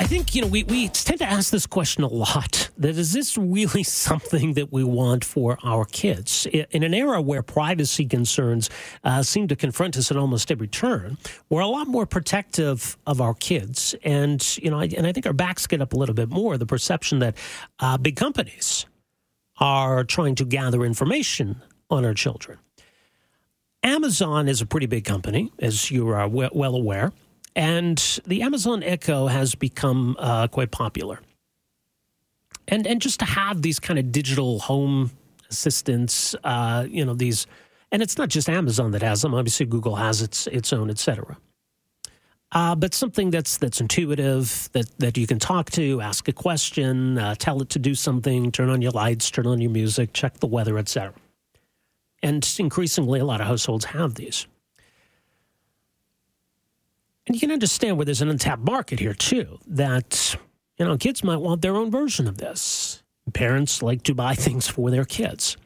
I think, you know, we, we tend to ask this question a lot that is this really something that we want for our kids? In an era where privacy concerns uh, seem to confront us at almost every turn, we're a lot more protective of our kids. And, you know, and I think our backs get up a little bit more the perception that uh, big companies are trying to gather information on our children. Amazon is a pretty big company, as you are well aware. And the Amazon Echo has become uh, quite popular. And, and just to have these kind of digital home assistants, uh, you know, these, and it's not just Amazon that has them. Obviously, Google has its, its own, et cetera. Uh, but something that's that's intuitive that that you can talk to, ask a question, uh, tell it to do something, turn on your lights, turn on your music, check the weather, etc. And increasingly, a lot of households have these. And you can understand where there's an untapped market here, too, that, you know, kids might want their own version of this. Parents like to buy things for their kids.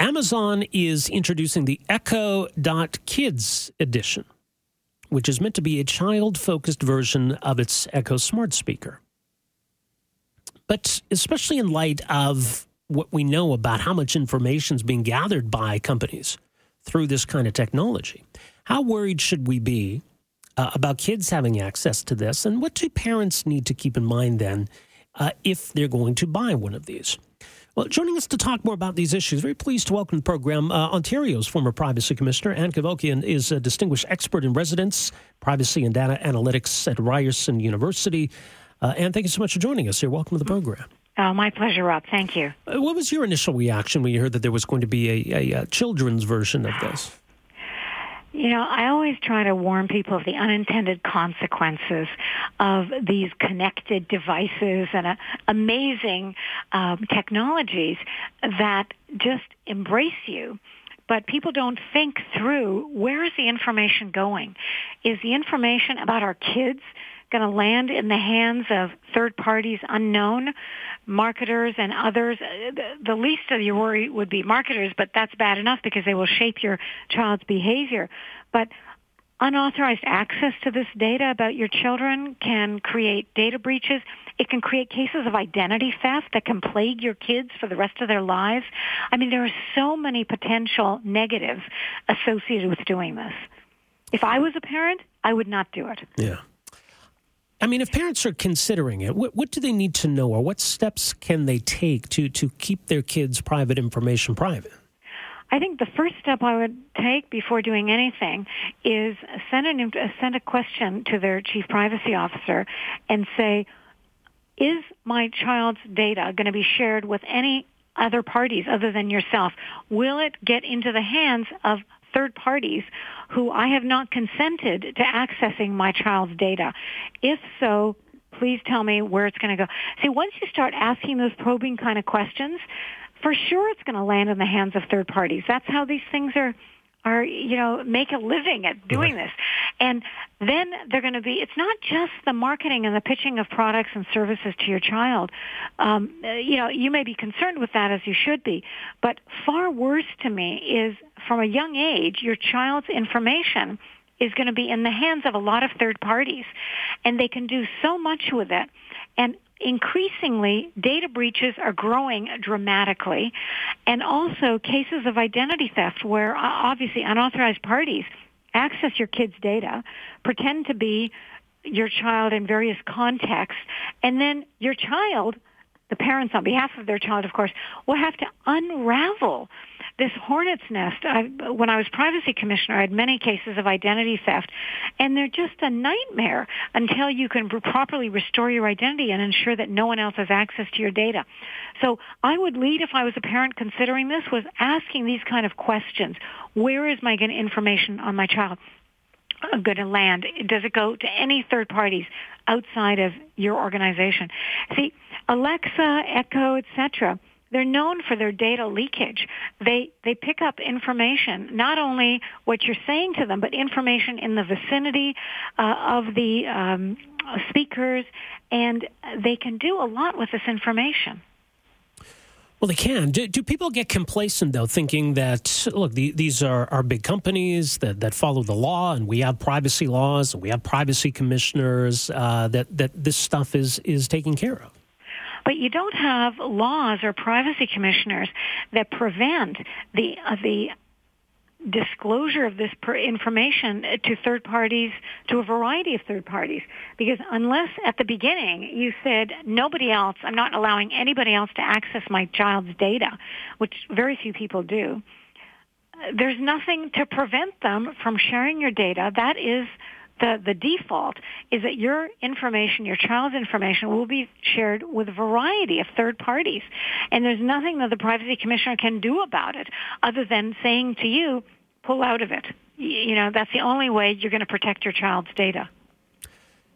Amazon is introducing the Echo Dot Kids edition, which is meant to be a child focused version of its Echo smart speaker. But especially in light of what we know about how much information is being gathered by companies through this kind of technology, how worried should we be uh, about kids having access to this, and what do parents need to keep in mind then uh, if they're going to buy one of these? Well, joining us to talk more about these issues, very pleased to welcome the program uh, Ontario's former Privacy Commissioner, Ann Cavoukian, is a distinguished expert in residence, privacy, and data analytics at Ryerson University. Uh, Ann, thank you so much for joining us here. Welcome to the program. Oh, my pleasure, Rob. Thank you. Uh, what was your initial reaction when you heard that there was going to be a, a, a children's version of this? You know, I always try to warn people of the unintended consequences of these connected devices and uh, amazing um, technologies that just embrace you but people don't think through where is the information going? Is the information about our kids going to land in the hands of third parties unknown, marketers and others. Uh, the least of your worry would be marketers, but that's bad enough because they will shape your child's behavior. But unauthorized access to this data about your children can create data breaches. It can create cases of identity theft that can plague your kids for the rest of their lives. I mean, there are so many potential negatives associated with doing this. If I was a parent, I would not do it. Yeah. I mean, if parents are considering it, what, what do they need to know, or what steps can they take to to keep their kids' private information private? I think the first step I would take before doing anything is send an send a question to their chief privacy officer and say, "Is my child's data going to be shared with any other parties other than yourself? Will it get into the hands of third parties who I have not consented to accessing my child's data? If so, please tell me where it's going to go. See, once you start asking those probing kind of questions, for sure it's going to land in the hands of third parties. That's how these things are are you know make a living at doing right. this. And then they're going to be it's not just the marketing and the pitching of products and services to your child. Um, you know you may be concerned with that as you should be. But far worse to me is from a young age your child's information is going to be in the hands of a lot of third parties. And they can do so much with it. And increasingly data breaches are growing dramatically. And also cases of identity theft where uh, obviously unauthorized parties access your kids' data, pretend to be your child in various contexts, and then your child, the parents on behalf of their child, of course, will have to unravel this hornet's nest. I, when I was privacy commissioner, I had many cases of identity theft, and they're just a nightmare until you can properly restore your identity and ensure that no one else has access to your data. So I would lead if I was a parent considering this was asking these kind of questions. Where is my information on my child? going to land? Does it go to any third parties outside of your organization? See, Alexa, Echo, etc. They're known for their data leakage. They they pick up information, not only what you're saying to them, but information in the vicinity uh, of the um, speakers, and they can do a lot with this information. Well, they can. Do, do, people get complacent though, thinking that look, the, these are, are big companies that, that follow the law, and we have privacy laws, and we have privacy commissioners uh, that that this stuff is is taken care of. But you don't have laws or privacy commissioners that prevent the uh, the disclosure of this information to third parties, to a variety of third parties. Because unless at the beginning you said, nobody else, I'm not allowing anybody else to access my child's data, which very few people do, there's nothing to prevent them from sharing your data. That is the, the default is that your information, your child's information will be shared with a variety of third parties. And there's nothing that the privacy commissioner can do about it other than saying to you, pull out of it. You know, that's the only way you're going to protect your child's data.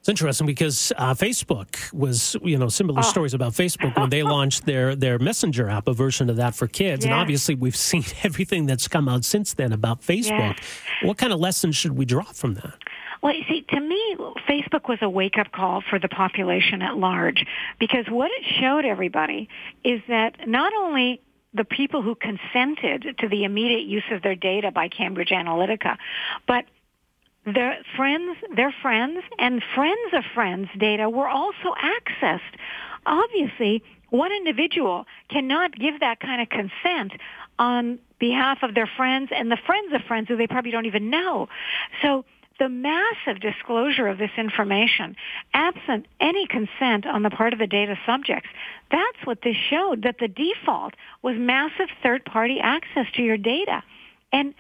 It's interesting because uh, Facebook was, you know, similar oh. stories about Facebook when they launched their their Messenger app, a version of that for kids. Yes. And obviously, we've seen everything that's come out since then about Facebook. Yes. What kind of lessons should we draw from that? Well, you see, to me, Facebook was a wake-up call for the population at large because what it showed everybody is that not only the people who consented to the immediate use of their data by Cambridge Analytica, but their friends, their friends, and friends of friends' data were also accessed. Obviously, one individual cannot give that kind of consent on behalf of their friends and the friends of friends who they probably don't even know. So the massive disclosure of this information, absent any consent on the part of the data subjects, that's what this showed, that the default was massive third-party access to your data. And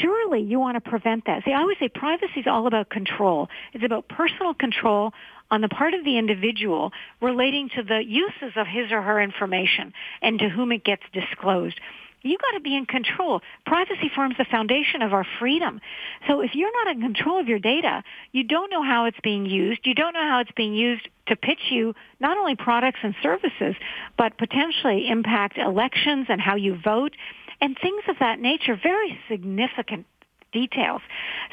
surely you want to prevent that. See, I always say privacy is all about control. It's about personal control on the part of the individual relating to the uses of his or her information and to whom it gets disclosed you got to be in control. Privacy forms the foundation of our freedom. So if you're not in control of your data, you don't know how it's being used. You don't know how it's being used to pitch you not only products and services, but potentially impact elections and how you vote and things of that nature, very significant details.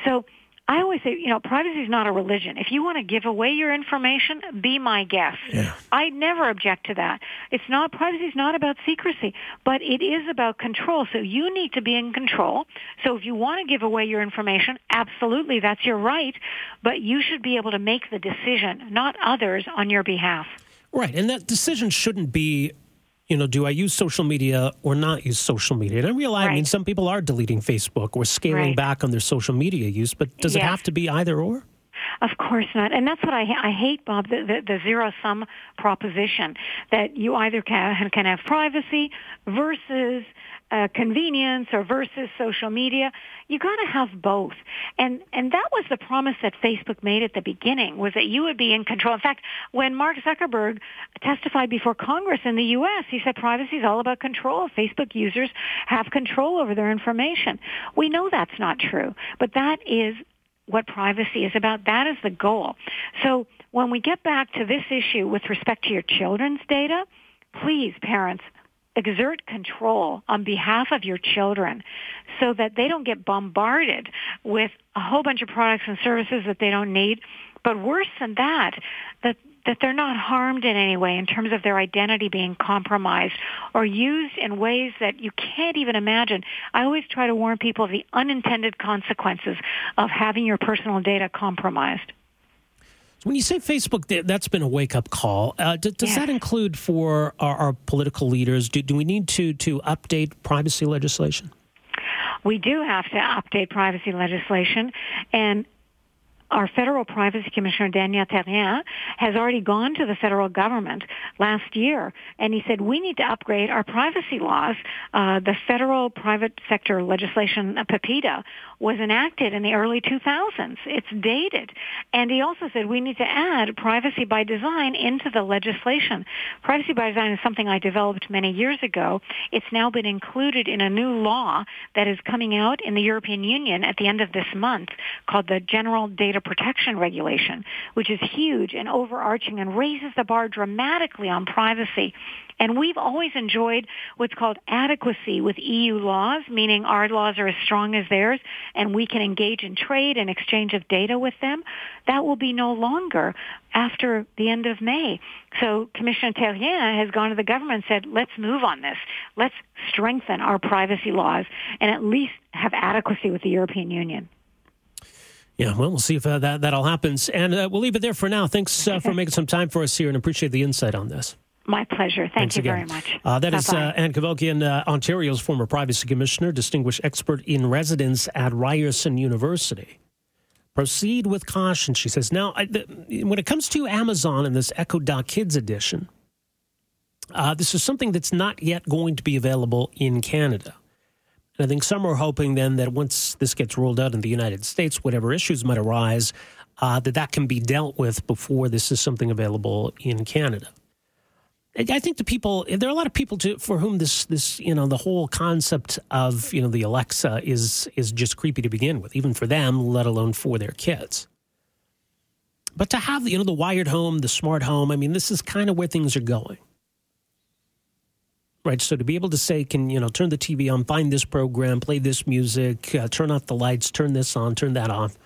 So I always say, you know, privacy is not a religion. If you want to give away your information, be my guest. Yeah. I never object to that. It's not privacy is not about secrecy, but it is about control. So you need to be in control. So if you want to give away your information, absolutely, that's your right, but you should be able to make the decision, not others on your behalf. Right, and that decision shouldn't be you know, do I use social media or not use social media? And I realize, right. I mean, some people are deleting Facebook or scaling right. back on their social media use, but does yes. it have to be either or? Of course not, and that's what I I hate, Bob. The, the, the zero sum proposition that you either can can have privacy versus uh, convenience or versus social media. You got to have both, and and that was the promise that Facebook made at the beginning was that you would be in control. In fact, when Mark Zuckerberg testified before Congress in the U.S., he said privacy is all about control. Facebook users have control over their information. We know that's not true, but that is what privacy is about. That is the goal. So when we get back to this issue with respect to your children's data, please, parents, exert control on behalf of your children so that they don't get bombarded with a whole bunch of products and services that they don't need. But worse than that, that that they're not harmed in any way in terms of their identity being compromised or used in ways that you can't even imagine. I always try to warn people of the unintended consequences of having your personal data compromised. When you say Facebook, that's been a wake up call. Uh, does yes. that include for our, our political leaders? Do, do we need to, to update privacy legislation? We do have to update privacy legislation. And our federal privacy commissioner, Daniel Therrien, has already gone to the federal government last year, and he said, we need to upgrade our privacy laws. Uh, the federal private sector legislation, uh, PIPEDA, was enacted in the early 2000s. It's dated. And he also said we need to add privacy by design into the legislation. Privacy by design is something I developed many years ago. It's now been included in a new law that is coming out in the European Union at the end of this month called the General Data Protection Regulation, which is huge and overarching and raises the bar dramatically on privacy. And we've always enjoyed what's called adequacy with EU laws, meaning our laws are as strong as theirs and we can engage in trade and exchange of data with them. That will be no longer after the end of May. So Commissioner Therrien has gone to the government and said, let's move on this. Let's strengthen our privacy laws and at least have adequacy with the European Union. Yeah, well, we'll see if uh, that that all happens, and uh, we'll leave it there for now. Thanks uh, for making some time for us here, and appreciate the insight on this. My pleasure. Thank Thanks you again. very much. Uh, that Bye-bye. is uh, Ann Cavoukian, uh, Ontario's former privacy commissioner, distinguished expert in residence at Ryerson University. Proceed with caution, she says. Now, I, the, when it comes to Amazon and this Echo Dot Kids edition, uh, this is something that's not yet going to be available in Canada. And I think some are hoping then that once this gets rolled out in the United States, whatever issues might arise, uh, that that can be dealt with before this is something available in Canada. I think the people there are a lot of people to, for whom this this you know the whole concept of you know the Alexa is is just creepy to begin with, even for them, let alone for their kids. But to have you know the wired home, the smart home, I mean, this is kind of where things are going, right? So to be able to say, can you know turn the TV on, find this program, play this music, uh, turn off the lights, turn this on, turn that off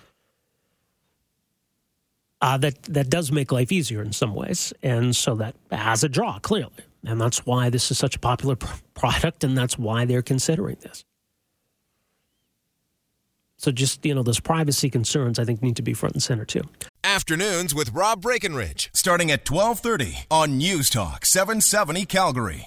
uh, that that does make life easier in some ways, and so that has a draw clearly, and that's why this is such a popular pr- product, and that's why they're considering this. So just you know, those privacy concerns I think need to be front and center too. Afternoons with Rob Breckenridge, starting at 1230 on News Talk 770 Calgary.